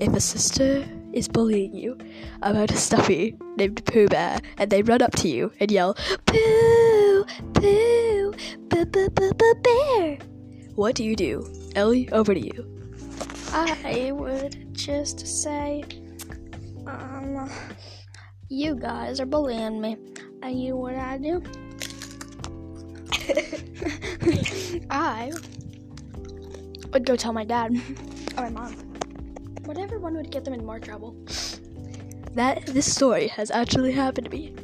if a sister is bullying you about a stuffy named Pooh Bear and they run up to you and yell, Pooh, Pooh, Boo Boo Boo Boo Bear, what do you do? Ellie, over to you. I would just say, um, you guys are bullying me. And you, what I do? I would go tell my dad or my mom. Whatever one would get them in more trouble. That this story has actually happened to me.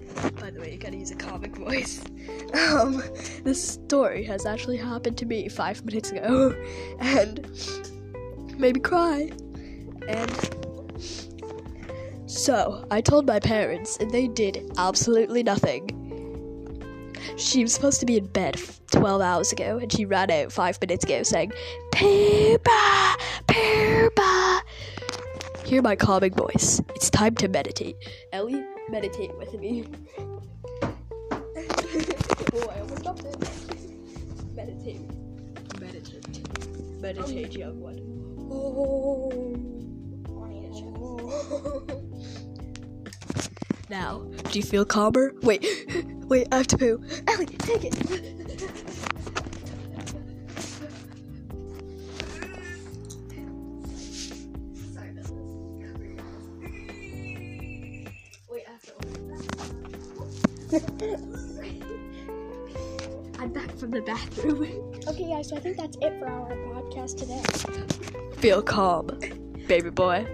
By the way, you gotta use a comic voice. Um, this story has actually happened to me five minutes ago, and made me cry. And so I told my parents, and they did absolutely nothing. She was supposed to be in bed 12 hours ago, and she ran out five minutes ago saying, Poopa. Hear my calming voice. It's time to meditate. Ellie, meditate with me. oh, I almost dropped it. Meditate. Meditate. Meditate, young one. Oh. Now, do you feel calmer? Wait, wait, I have to poo. Ellie, take it. I'm back from the bathroom. Okay, guys, so I think that's it for our podcast today. Feel calm, baby boy.